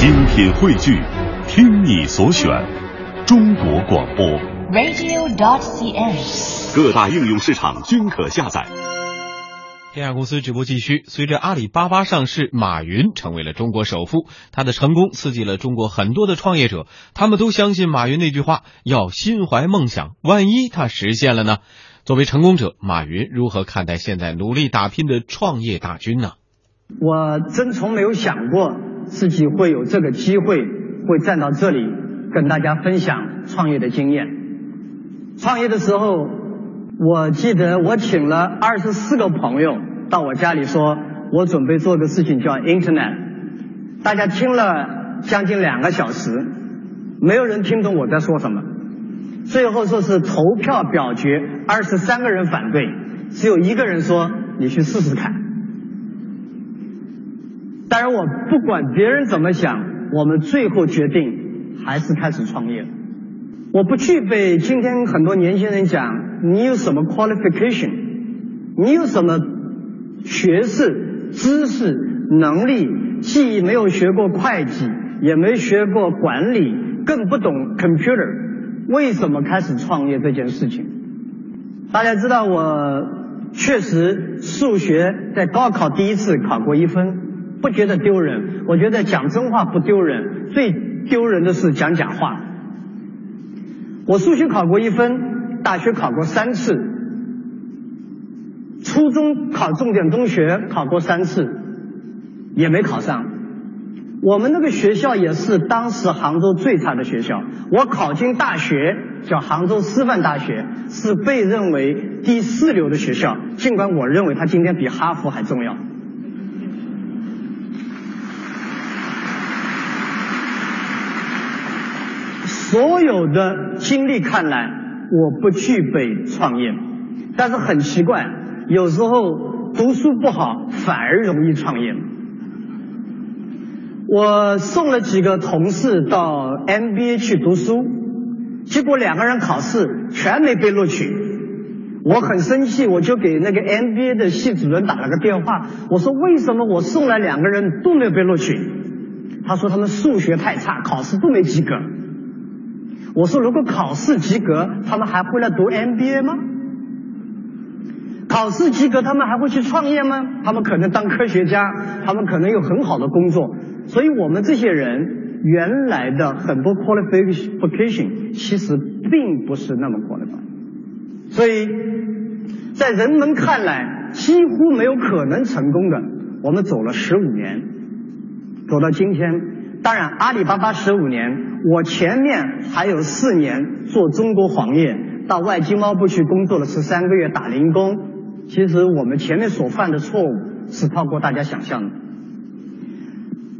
精品汇聚，听你所选，中国广播。radio.dot.cn，。各大应用市场均可下载。天下公司直播继续。随着阿里巴巴上市，马云成为了中国首富。他的成功刺激了中国很多的创业者，他们都相信马云那句话：要心怀梦想。万一他实现了呢？作为成功者，马云如何看待现在努力打拼的创业大军呢？我真从没有想过自己会有这个机会，会站到这里跟大家分享创业的经验。创业的时候，我记得我请了二十四个朋友到我家里说，我准备做个事情叫 Internet。大家听了将近两个小时，没有人听懂我在说什么。最后说是投票表决，二十三个人反对，只有一个人说你去试试看。当然，我不管别人怎么想，我们最后决定还是开始创业。我不具备今天很多年轻人讲你有什么 qualification，你有什么学识、知识、能力，既没有学过会计，也没学过管理，更不懂 computer，为什么开始创业这件事情？大家知道我确实数学在高考第一次考过一分。不觉得丢人，我觉得讲真话不丢人，最丢人的是讲假话。我数学考过一分，大学考过三次，初中考重点中学考过三次，也没考上。我们那个学校也是当时杭州最差的学校。我考进大学叫杭州师范大学，是被认为第四流的学校，尽管我认为它今天比哈佛还重要。所有的经历看来，我不具备创业，但是很奇怪，有时候读书不好反而容易创业。我送了几个同事到 MBA 去读书，结果两个人考试全没被录取，我很生气，我就给那个 MBA 的系主任打了个电话，我说为什么我送来两个人都没有被录取？他说他们数学太差，考试都没及格。我说，如果考试及格，他们还会来读 MBA 吗？考试及格，他们还会去创业吗？他们可能当科学家，他们可能有很好的工作。所以我们这些人原来的很多 qualification 其实并不是那么 qualified。所以在人们看来几乎没有可能成功的，我们走了十五年，走到今天。当然，阿里巴巴十五年，我前面还有四年做中国黄页，到外经贸部去工作了十三个月打零工。其实我们前面所犯的错误是超过大家想象的。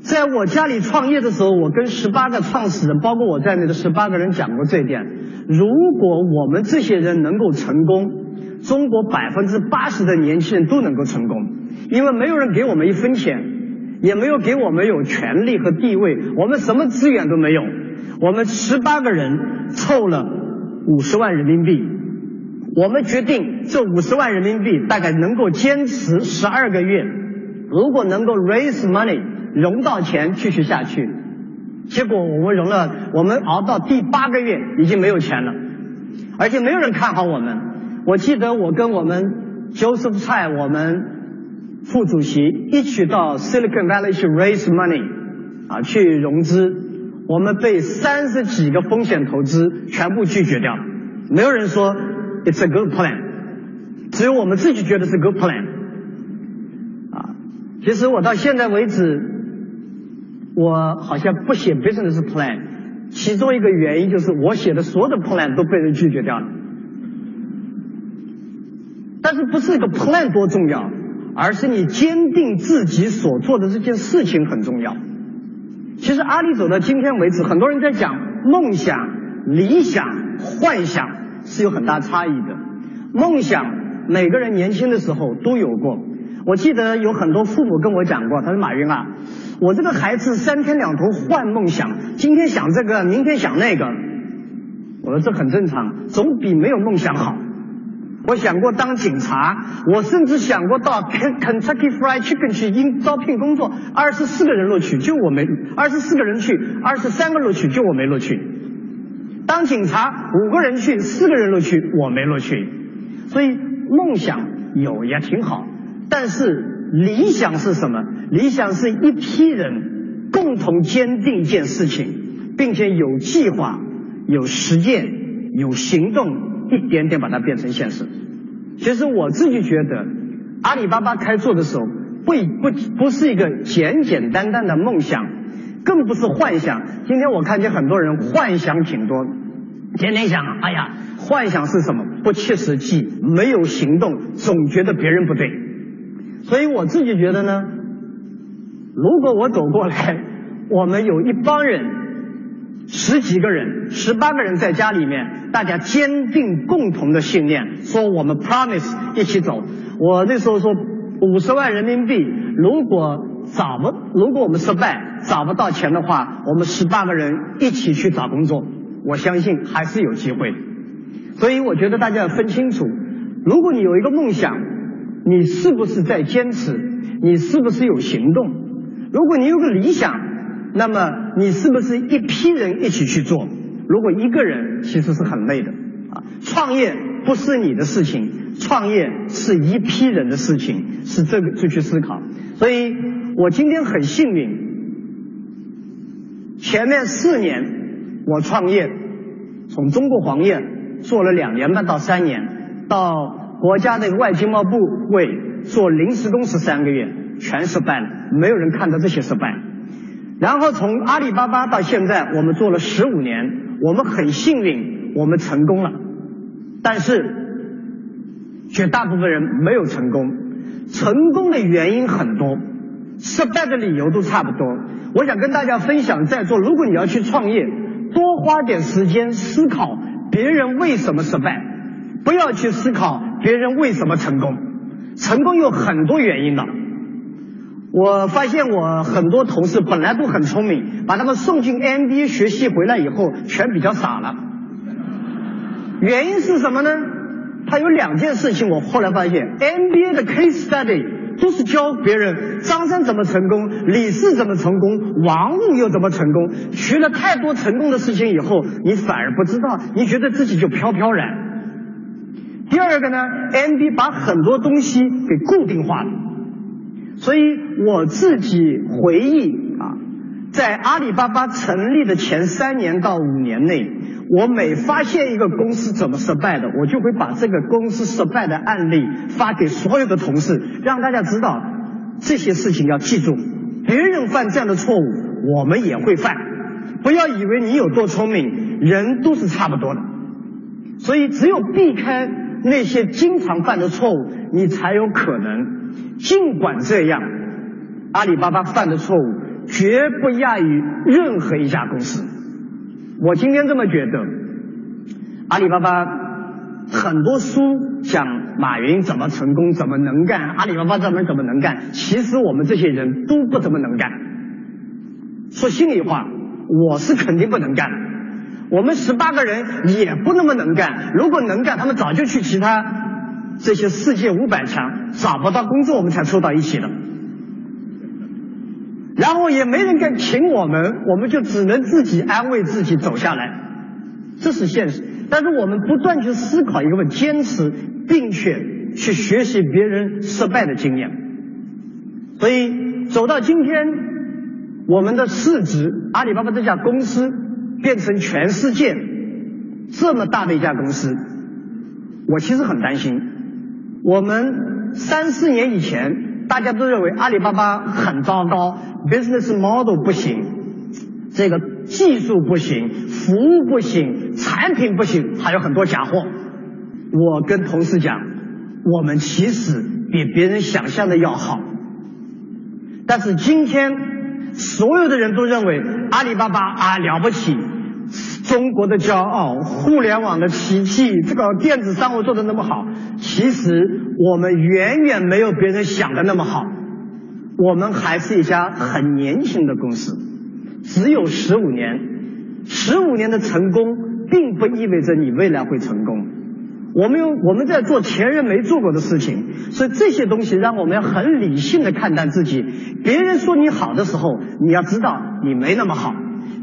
在我家里创业的时候，我跟十八个创始人，包括我在内的十八个人讲过这一点。如果我们这些人能够成功，中国百分之八十的年轻人都能够成功，因为没有人给我们一分钱。也没有给我们有权利和地位，我们什么资源都没有。我们十八个人凑了五十万人民币，我们决定这五十万人民币大概能够坚持十二个月，如果能够 raise money 融到钱继续下去。结果我们融了，我们熬到第八个月已经没有钱了，而且没有人看好我们。我记得我跟我们 Joseph 蔡我们。副主席一起到 Silicon Valley 去 raise money，啊，去融资，我们被三十几个风险投资全部拒绝掉，没有人说 it's a good plan，只有我们自己觉得是 good plan，啊，其实我到现在为止，我好像不写 business plan，其中一个原因就是我写的所有的 plan 都被人拒绝掉了，但是不是一个 plan 多重要？而是你坚定自己所做的这件事情很重要。其实阿里走到今天为止，很多人在讲梦想、理想、幻想是有很大差异的。梦想每个人年轻的时候都有过。我记得有很多父母跟我讲过，他说马云啊，我这个孩子三天两头换梦想，今天想这个，明天想那个。我说这很正常，总比没有梦想好。我想过当警察，我甚至想过到 Kentucky Fried Chicken 去应招聘工作，二十四个人录取，就我没，二十四个人去，二十三个录取，就我没录取。当警察，五个人去，四个人录取，我没录取。所以梦想有也挺好，但是理想是什么？理想是一批人共同坚定一件事情，并且有计划、有实践、有行动。一点点把它变成现实。其实我自己觉得，阿里巴巴开做的时候，不不不是一个简简单单的梦想，更不是幻想。今天我看见很多人幻想挺多，天天想，哎呀，幻想是什么？不切实际，没有行动，总觉得别人不对。所以我自己觉得呢，如果我走过来，我们有一帮人。十几个人，十八个人在家里面，大家坚定共同的信念，说我们 promise 一起走。我那时候说五十万人民币，如果找不，如果我们失败找不到钱的话，我们十八个人一起去找工作，我相信还是有机会。所以我觉得大家要分清楚，如果你有一个梦想，你是不是在坚持？你是不是有行动？如果你有个理想。那么你是不是一批人一起去做？如果一个人其实是很累的啊。创业不是你的事情，创业是一批人的事情，是这个就去思考。所以我今天很幸运，前面四年我创业，从中国黄页做了两年半到三年，到国家的外经贸部委做临时工十三个月，全失败了，没有人看到这些失败。然后从阿里巴巴到现在，我们做了十五年，我们很幸运，我们成功了。但是，绝大部分人没有成功。成功的原因很多，失败的理由都差不多。我想跟大家分享，在座如果你要去创业，多花点时间思考别人为什么失败，不要去思考别人为什么成功。成功有很多原因的。我发现我很多同事本来都很聪明，把他们送进 MBA 学习回来以后，全比较傻了。原因是什么呢？他有两件事情，我后来发现，MBA 的 case study 都是教别人张三怎么成功，李四怎么成功，王五又怎么成功。学了太多成功的事情以后，你反而不知道，你觉得自己就飘飘然。第二个呢，MBA 把很多东西给固定化了。所以我自己回忆啊，在阿里巴巴成立的前三年到五年内，我每发现一个公司怎么失败的，我就会把这个公司失败的案例发给所有的同事，让大家知道这些事情要记住，别人犯这样的错误，我们也会犯，不要以为你有多聪明，人都是差不多的，所以只有避开那些经常犯的错误，你才有可能。尽管这样，阿里巴巴犯的错误绝不亚于任何一家公司。我今天这么觉得，阿里巴巴很多书讲马云怎么成功，怎么能干，阿里巴巴怎么怎么能干。其实我们这些人都不怎么能干。说心里话，我是肯定不能干。我们十八个人也不那么能干。如果能干，他们早就去其他。这些世界五百强找不到工作，我们才凑到一起的。然后也没人敢请我们，我们就只能自己安慰自己走下来，这是现实。但是我们不断去思考一个问题，坚持并且去学习别人失败的经验。所以走到今天，我们的市值，阿里巴巴这家公司变成全世界这么大的一家公司，我其实很担心。我们三四年以前，大家都认为阿里巴巴很糟糕，business model 不行，这个技术不行，服务不行，产品不行，还有很多假货。我跟同事讲，我们其实比别人想象的要好。但是今天，所有的人都认为阿里巴巴啊了不起。中国的骄傲，互联网的奇迹，这个电子商务做的那么好，其实我们远远没有别人想的那么好。我们还是一家很年轻的公司，只有十五年，十五年的成功并不意味着你未来会成功。我们有我们在做前人没做过的事情，所以这些东西让我们要很理性的看待自己。别人说你好的时候，你要知道你没那么好；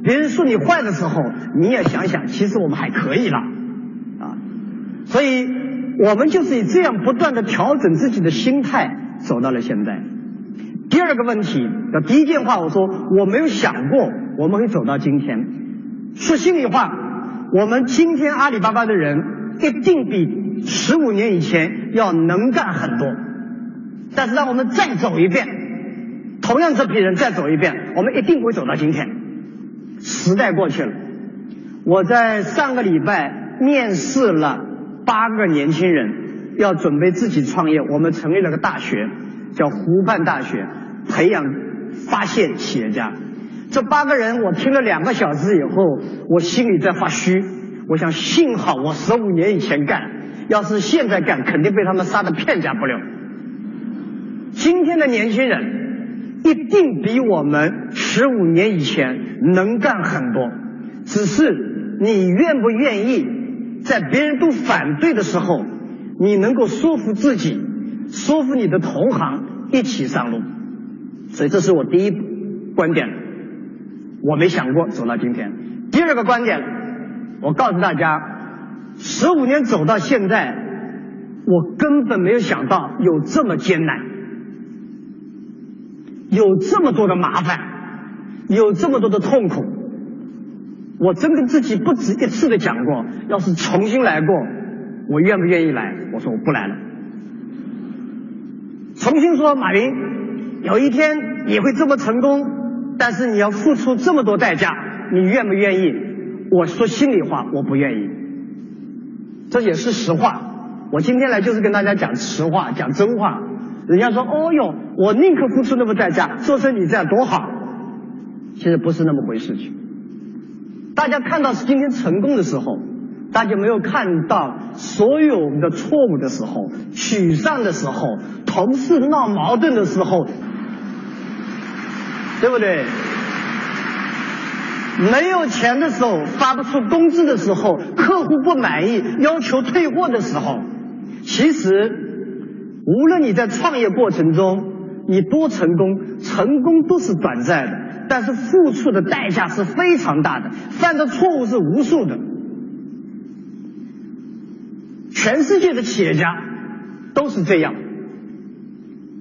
别人说你坏的时候，你也想想，其实我们还可以了啊。所以，我们就是以这样不断的调整自己的心态，走到了现在。第二个问题，的第一件话我说我没有想过我们会走到今天。说心里话，我们今天阿里巴巴的人。一定比十五年以前要能干很多，但是让我们再走一遍，同样这批人再走一遍，我们一定会走到今天。时代过去了，我在上个礼拜面试了八个年轻人，要准备自己创业。我们成立了个大学，叫湖畔大学，培养发现企业家。这八个人，我听了两个小时以后，我心里在发虚。我想，幸好我十五年以前干，要是现在干，肯定被他们杀的片甲不留。今天的年轻人一定比我们十五年以前能干很多，只是你愿不愿意在别人都反对的时候，你能够说服自己，说服你的同行一起上路。所以，这是我第一观点，我没想过走到今天。第二个观点。我告诉大家，十五年走到现在，我根本没有想到有这么艰难，有这么多的麻烦，有这么多的痛苦。我真跟自己不止一次的讲过，要是重新来过，我愿不愿意来？我说我不来了。重新说，马云，有一天你会这么成功，但是你要付出这么多代价，你愿不愿意？我说心里话，我不愿意，这也是实话。我今天来就是跟大家讲实话，讲真话。人家说，哦哟，我宁可付出那么代价，做成你这样多好。其实不是那么回事。情大家看到是今天成功的时候，大家没有看到所有我们的错误的时候、沮丧的时候、同事闹矛盾的时候，对不对？没有钱的时候，发不出工资的时候，客户不满意，要求退货的时候，其实，无论你在创业过程中你多成功，成功都是短暂的，但是付出的代价是非常大的，犯的错误是无数的。全世界的企业家都是这样。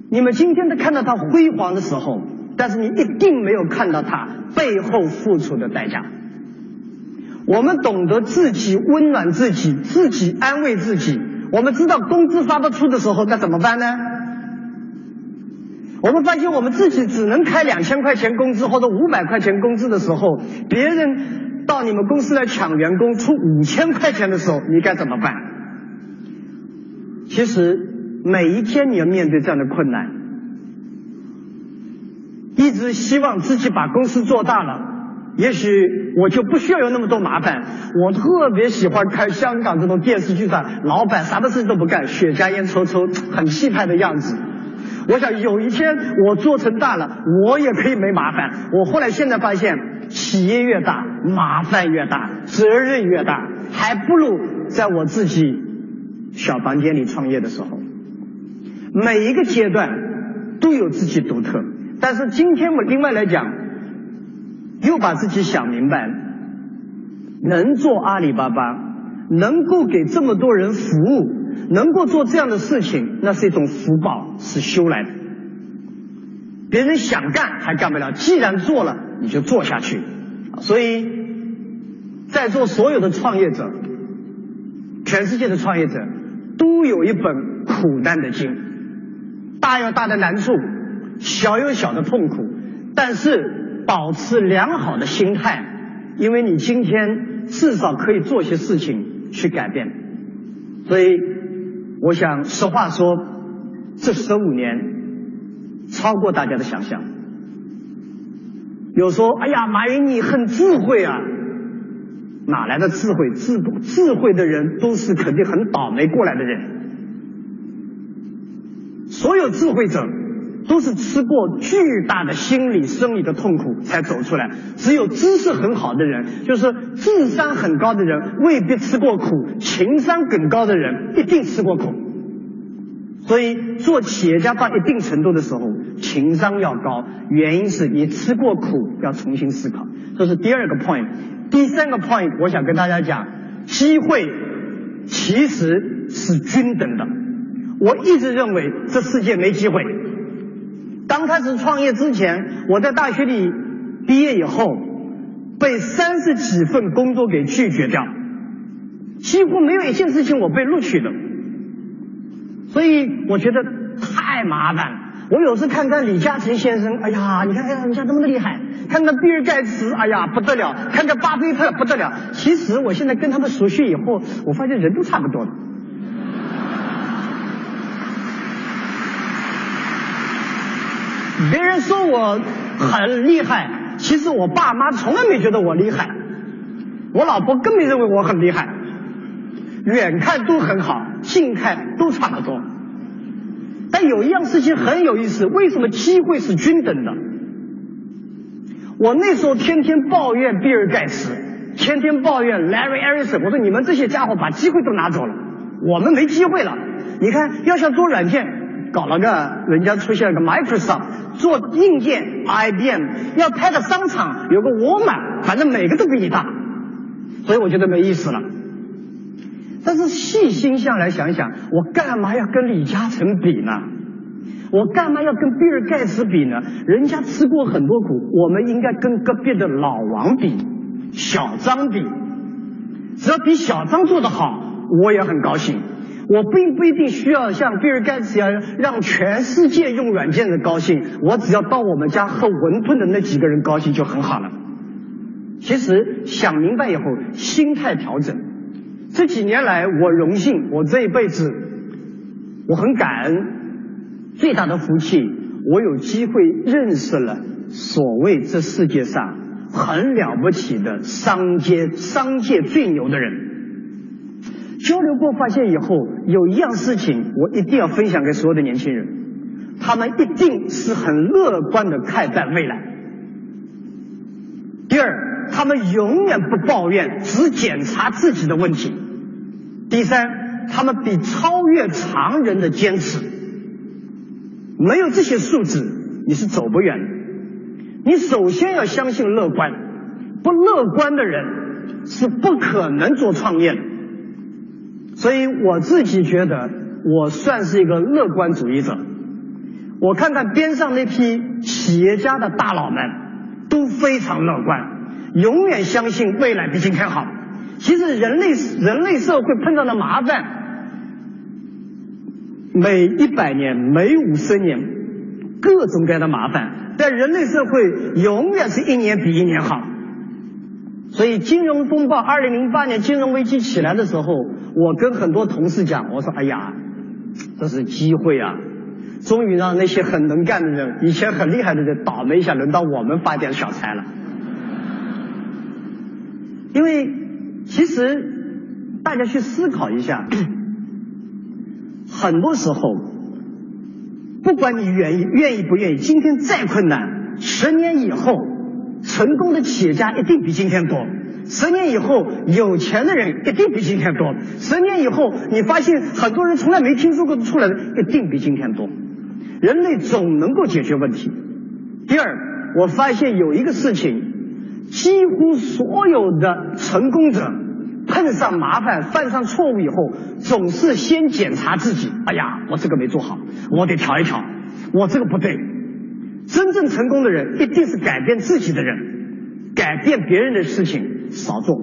你们今天都看到他辉煌的时候。但是你一定没有看到他背后付出的代价。我们懂得自己温暖自己，自己安慰自己。我们知道工资发不出的时候，那怎么办呢？我们发现我们自己只能开两千块钱工资或者五百块钱工资的时候，别人到你们公司来抢员工出五千块钱的时候，你该怎么办？其实每一天你要面对这样的困难。一直希望自己把公司做大了，也许我就不需要有那么多麻烦。我特别喜欢看香港这种电视剧上，老板啥的事情都不干，雪茄烟抽抽，很气派的样子。我想有一天我做成大了，我也可以没麻烦。我后来现在发现，企业越大，麻烦越大，责任越大，还不如在我自己小房间里创业的时候。每一个阶段都有自己独特。但是今天我另外来讲，把自己想明白了，能做阿里巴巴，能够给这么多人服务，能够做这样的事情，那是一种福报，是修来的。别人想干还干不了，既然做了，你就做下去。所以，在座所有的创业者，全世界的创业者，都有一本苦难的经，大有大的难处。小有小的痛苦，但是保持良好的心态，因为你今天至少可以做些事情去改变。所以，我想实话说，这十五年超过大家的想象。有说，哎呀，马云你很智慧啊，哪来的智慧？智智慧的人都是肯定很倒霉过来的人。所有智慧者。都是吃过巨大的心理生理的痛苦才走出来。只有知识很好的人，就是智商很高的人，未必吃过苦；情商更高的人，一定吃过苦。所以做企业家到一定程度的时候，情商要高，原因是你吃过苦，要重新思考。这是第二个 point。第三个 point，我想跟大家讲，机会其实是均等的。我一直认为这世界没机会。刚开始创业之前，我在大学里毕业以后，被三十几份工作给拒绝掉，几乎没有一件事情我被录取的。所以我觉得太麻烦了。我有时看看李嘉诚先生，哎呀，你看看人家那么厉害；看看比尔盖茨，哎呀不得了；看看巴菲特，不得了。其实我现在跟他们熟悉以后，我发现人都差不多的。别人说我很厉害，其实我爸妈从来没觉得我厉害，我老婆更没认为我很厉害。远看都很好，近看都差不多。但有一样事情很有意思，为什么机会是均等的？我那时候天天抱怨比尔盖茨，天天抱怨 Larry Ellison，我说你们这些家伙把机会都拿走了，我们没机会了。你看，要想做软件，搞了个人家出现了个 Microsoft，做硬件 IBM，要开个商场，有个沃尔玛，反正每个都比你大，所以我觉得没意思了。但是细心下来想想，我干嘛要跟李嘉诚比呢？我干嘛要跟比尔盖茨比呢？人家吃过很多苦，我们应该跟隔壁的老王比，小张比。只要比小张做得好，我也很高兴。我并不一定需要像比尔盖茨一样让全世界用软件的高兴，我只要到我们家喝馄饨的那几个人高兴就很好了。其实想明白以后，心态调整。这几年来，我荣幸，我这一辈子，我很感恩，最大的福气，我有机会认识了所谓这世界上很了不起的商界、商界最牛的人。交流过发现以后，有一样事情我一定要分享给所有的年轻人，他们一定是很乐观的看待未来。第二，他们永远不抱怨，只检查自己的问题。第三，他们比超越常人的坚持，没有这些素质，你是走不远的。你首先要相信乐观，不乐观的人是不可能做创业的。所以我自己觉得，我算是一个乐观主义者。我看看边上那批企业家的大佬们，都非常乐观，永远相信未来比今天好。其实人类人类社会碰到的麻烦，每一百年、每五十年，各种各样的麻烦，但人类社会永远是一年比一年好。所以金融风暴，二零零八年金融危机起来的时候，我跟很多同事讲，我说：“哎呀，这是机会啊！终于让那些很能干的人、以前很厉害的人倒霉一下，轮到我们发点小财了。”因为。其实，大家去思考一下，很多时候，不管你愿意愿意不愿意，今天再困难，十年以后，成功的企业家一定比今天多；十年以后，有钱的人一定比今天多；十年以后，你发现很多人从来没听说过出来的，一定比今天多。人类总能够解决问题。第二，我发现有一个事情。几乎所有的成功者碰上麻烦、犯上错误以后，总是先检查自己。哎呀，我这个没做好，我得调一调。我这个不对。真正成功的人一定是改变自己的人，改变别人的事情少做。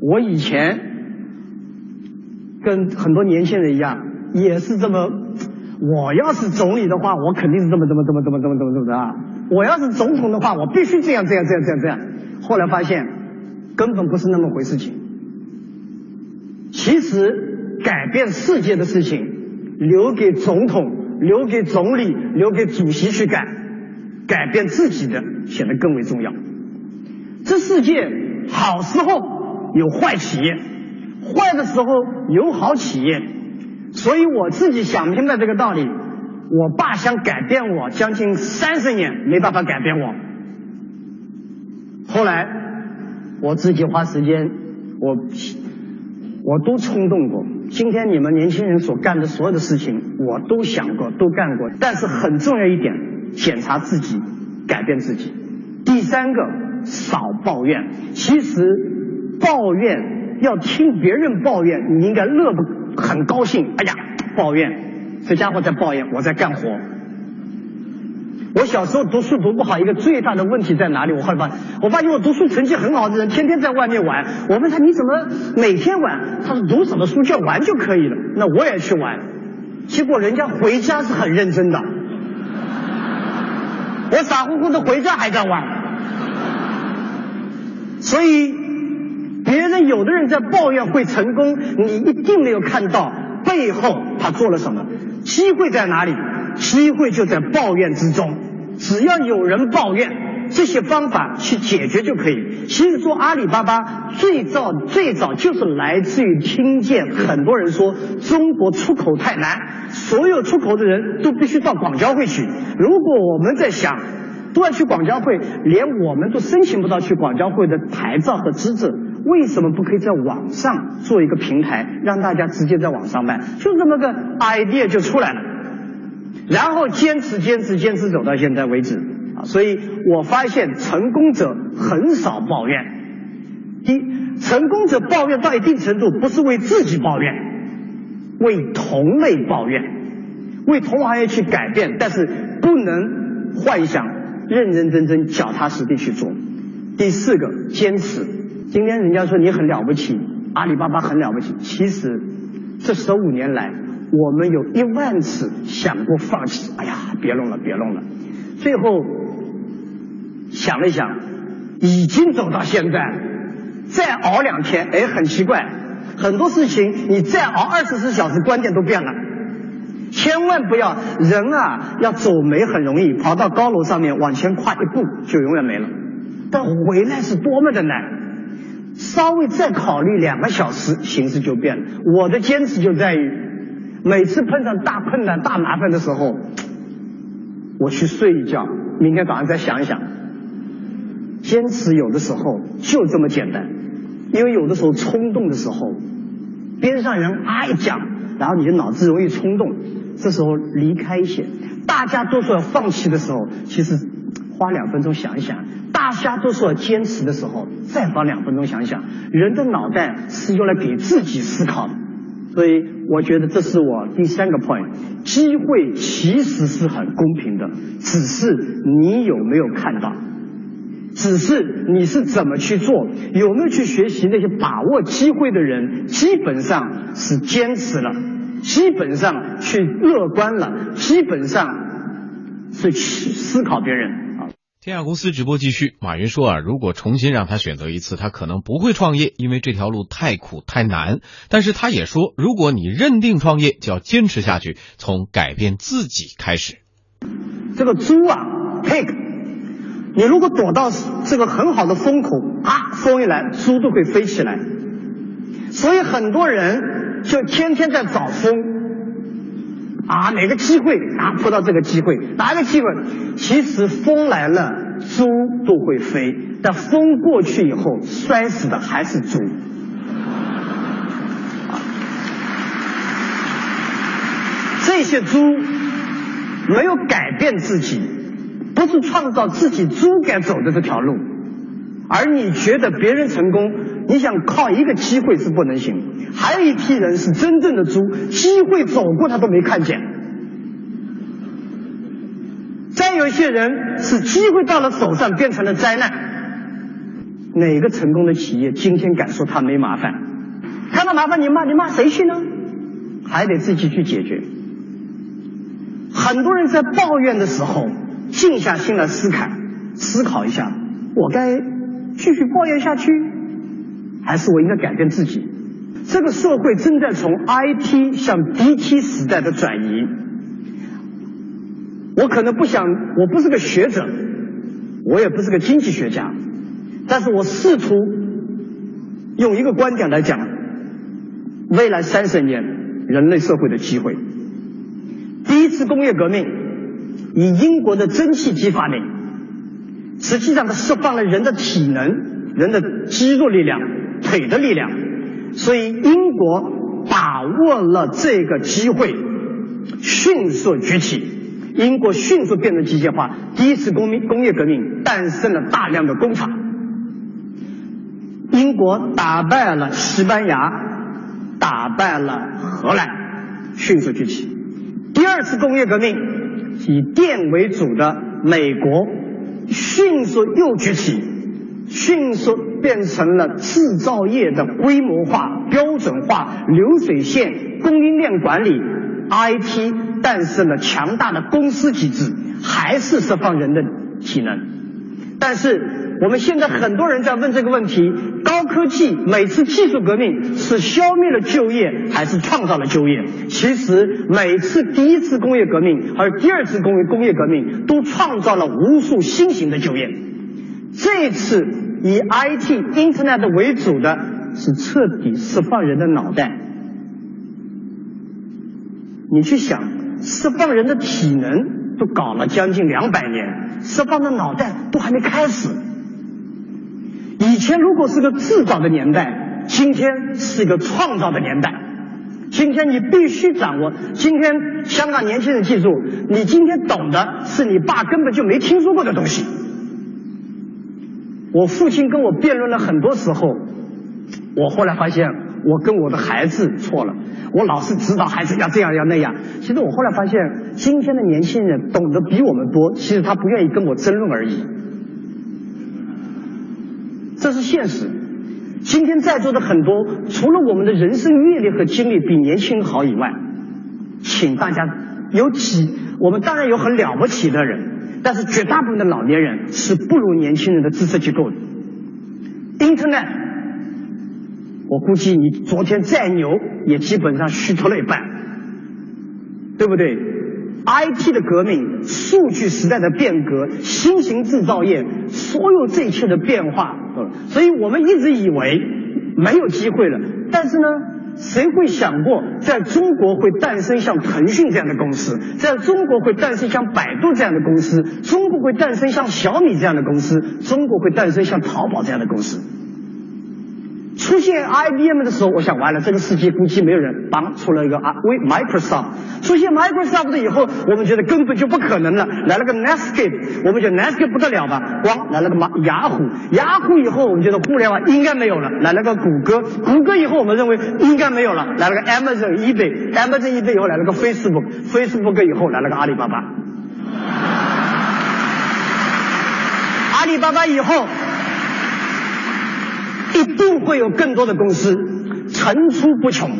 我以前跟很多年轻人一样，也是这么。我要是总理的话，我肯定是这么、这么、这么、这么、这么、这么、这么的啊！我要是总统的话，我必须这样、这样、这样、这样、这样。后来发现，根本不是那么回事情。其实，改变世界的事情，留给总统、留给总理、留给主席去干；改变自己的，显得更为重要。这世界好时候有坏企业，坏的时候有好企业。所以我自己想明白这个道理，我爸想改变我将近三十年，没办法改变我。后来我自己花时间，我我都冲动过。今天你们年轻人所干的所有的事情，我都想过，都干过。但是很重要一点，检查自己，改变自己。第三个，少抱怨。其实抱怨要听别人抱怨，你应该乐不很高兴。哎呀，抱怨，这家伙在抱怨，我在干活。我小时候读书读不好，一个最大的问题在哪里？我后来发，我发现我读书成绩很好的人，天天在外面玩。我问他你怎么每天玩？他说读什么书叫玩就可以了。那我也去玩，结果人家回家是很认真的，我傻乎乎的回家还在玩。所以，别人有的人在抱怨会成功，你一定没有看到背后他做了什么。机会在哪里？机会就在抱怨之中，只要有人抱怨，这些方法去解决就可以。其实做阿里巴巴最早最早就是来自于听见很多人说中国出口太难，所有出口的人都必须到广交会去。如果我们在想都要去广交会，连我们都申请不到去广交会的牌照和资质，为什么不可以在网上做一个平台，让大家直接在网上卖？就这么个 idea 就出来了。然后坚持坚持坚持走到现在为止啊，所以我发现成功者很少抱怨。一，成功者抱怨到一定程度，不是为自己抱怨，为同类抱怨，为同行业去改变，但是不能幻想认认真真脚踏实地去做。第四个，坚持。今天人家说你很了不起，阿里巴巴很了不起，其实这十五年来。我们有一万次想过放弃，哎呀，别弄了，别弄了。最后想了想，已经走到现在，再熬两天，哎，很奇怪，很多事情你再熬二十四小时，观点都变了。千万不要，人啊，要走没很容易，跑到高楼上面往前跨一步就永远没了，但回来是多么的难。稍微再考虑两个小时，形势就变了。我的坚持就在于。每次碰上大困难、大麻烦的时候，我去睡一觉，明天早上再想一想。坚持有的时候就这么简单，因为有的时候冲动的时候，边上人啊一讲，然后你的脑子容易冲动，这时候离开一些。大家都说要放弃的时候，其实花两分钟想一想；大家都说要坚持的时候，再花两分钟想一想。人的脑袋是用来给自己思考的。所以我觉得这是我第三个 point，机会其实是很公平的，只是你有没有看到，只是你是怎么去做，有没有去学习那些把握机会的人，基本上是坚持了，基本上去乐观了，基本上是去思考别人。天下公司直播继续。马云说啊，如果重新让他选择一次，他可能不会创业，因为这条路太苦太难。但是他也说，如果你认定创业，就要坚持下去，从改变自己开始。这个猪啊，pig，你如果躲到这个很好的风口啊，风一来，猪都会飞起来。所以很多人就天天在找风啊，哪个机会啊扑到这个机会，哪个机会？其实风来了，猪都会飞，但风过去以后，摔死的还是猪。这些猪没有改变自己，不是创造自己猪该走的这条路，而你觉得别人成功，你想靠一个机会是不能行。还有一批人是真正的猪，机会走过他都没看见。再有一些人是机会到了手上变成了灾难。哪个成功的企业今天敢说他没麻烦？看到麻烦你骂你骂谁去呢？还得自己去解决。很多人在抱怨的时候，静下心来思考，思考一下，我该继续抱怨下去，还是我应该改变自己？这个社会正在从 IT 向 DT 时代的转移。我可能不想，我不是个学者，我也不是个经济学家，但是我试图用一个观点来讲，未来三十年人类社会的机会。第一次工业革命以英国的蒸汽机发明，实际上它释放了人的体能、人的肌肉力量、腿的力量，所以英国把握了这个机会，迅速崛起。英国迅速变成机械化，第一次工工工业革命诞生了大量的工厂。英国打败了西班牙，打败了荷兰，迅速崛起。第二次工业革命以电为主的美国迅速又崛起，迅速变成了制造业的规模化、标准化、流水线供应链管理，IT 诞生了强大的公司机制，还是释放人的体能，但是。我们现在很多人在问这个问题：高科技每次技术革命是消灭了就业，还是创造了就业？其实每次第一次工业革命和第二次工业工业革命都创造了无数新型的就业。这次以 IT Internet 为主的是彻底释放人的脑袋。你去想，释放人的体能都搞了将近两百年，释放的脑袋都还没开始。以前如果是个制造的年代，今天是一个创造的年代。今天你必须掌握。今天香港年轻人记住，你今天懂的是你爸根本就没听说过的东西。我父亲跟我辩论了很多时候，我后来发现我跟我的孩子错了。我老是指导孩子要这样要那样。其实我后来发现，今天的年轻人懂得比我们多，其实他不愿意跟我争论而已。这是现实。今天在座的很多，除了我们的人生阅历和经历比年轻人好以外，请大家有几，我们当然有很了不起的人，但是绝大部分的老年人是不如年轻人的知识结构的。Internet，我估计你昨天再牛，也基本上虚脱了一半，对不对？IT 的革命、数据时代的变革、新型制造业，所有这一切的变化，所以我们一直以为没有机会了。但是呢，谁会想过，在中国会诞生像腾讯这样的公司，在中国会诞生像百度这样的公司，中国会诞生像小米这样的公司，中国会诞生像淘宝这样的公司。出现 IBM 的时候，我想完了，这个世界估计没有人帮出了一个啊，为 Microsoft 出现 Microsoft 以后，我们觉得根本就不可能了。来了个 Netscape，我们觉得 Netscape 不得了吧？光来了个马雅虎，雅虎以后我们觉得互联网应该没有了。来了个谷歌，谷歌以后我们认为应该没有了。来了个 Amazon、eBay，Amazon、eBay 以后来了个 Facebook，Facebook 以后来了个阿里巴巴。阿里巴巴以后。一定会有更多的公司层出不穷，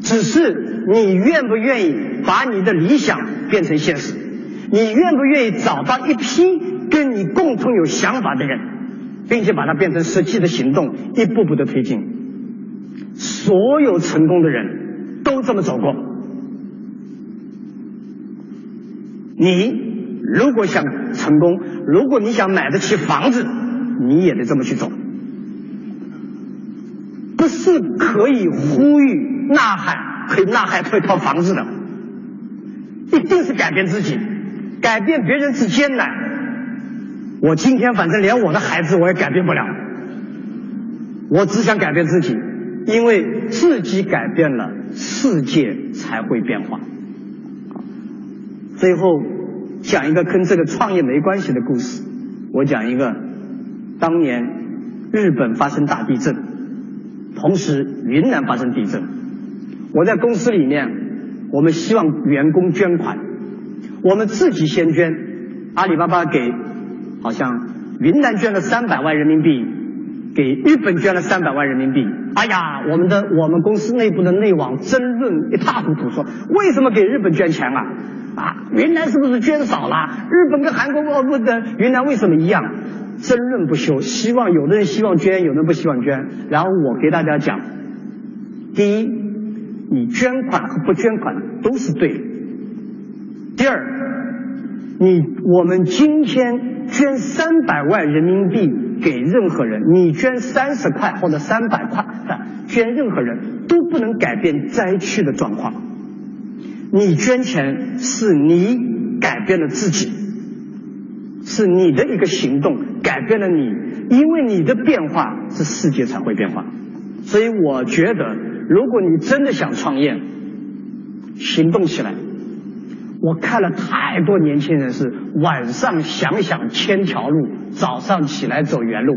只是你愿不愿意把你的理想变成现实？你愿不愿意找到一批跟你共同有想法的人，并且把它变成实际的行动，一步步的推进？所有成功的人都这么走过。你如果想成功，如果你想买得起房子，你也得这么去走。是可以呼吁呐喊，可以呐喊出一套房子的，一定是改变自己，改变别人是艰难。我今天反正连我的孩子我也改变不了，我只想改变自己，因为自己改变了，世界才会变化。最后讲一个跟这个创业没关系的故事，我讲一个，当年日本发生大地震。同时，云南发生地震，我在公司里面，我们希望员工捐款，我们自己先捐，阿里巴巴给，好像云南捐了三百万人民币，给日本捐了三百万人民币。哎呀，我们的我们公司内部的内网争论一塌糊涂，说为什么给日本捐钱啊？啊，云南是不是捐少了？日本跟韩国哦不的，云南为什么一样？争论不休，希望有的人希望捐，有的人不希望捐。然后我给大家讲：第一，你捐款和不捐款都是对的；第二，你我们今天捐三百万人民币给任何人，你捐三十块或者三百块，捐任何人都不能改变灾区的状况。你捐钱是你改变了自己，是你的一个行动改变了你，因为你的变化，这世界才会变化。所以我觉得，如果你真的想创业，行动起来。我看了太多年轻人是晚上想想千条路，早上起来走原路。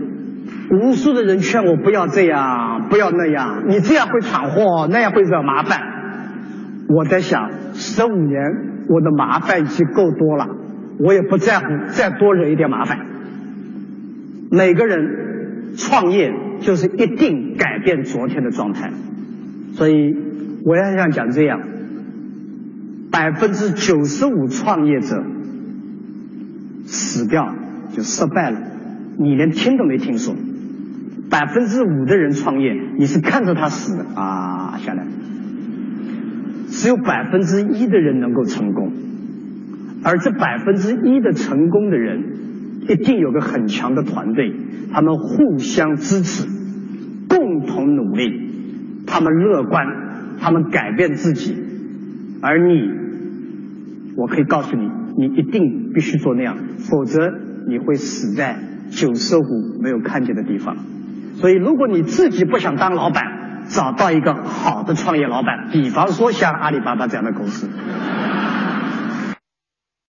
无数的人劝我不要这样，不要那样，你这样会闯祸，那样会惹麻烦。我在想，十五年我的麻烦已经够多了，我也不在乎再多惹一点麻烦。每个人创业就是一定改变昨天的状态，所以我也想讲这样。百分之九十五创业者死掉就失败了，你连听都没听说。百分之五的人创业，你是看着他死的啊下来。只有百分之一的人能够成功，而这百分之一的成功的人，一定有个很强的团队，他们互相支持，共同努力，他们乐观，他们改变自己，而你。我可以告诉你，你一定必须做那样，否则你会死在九色虎没有看见的地方。所以，如果你自己不想当老板，找到一个好的创业老板，比方说像阿里巴巴这样的公司。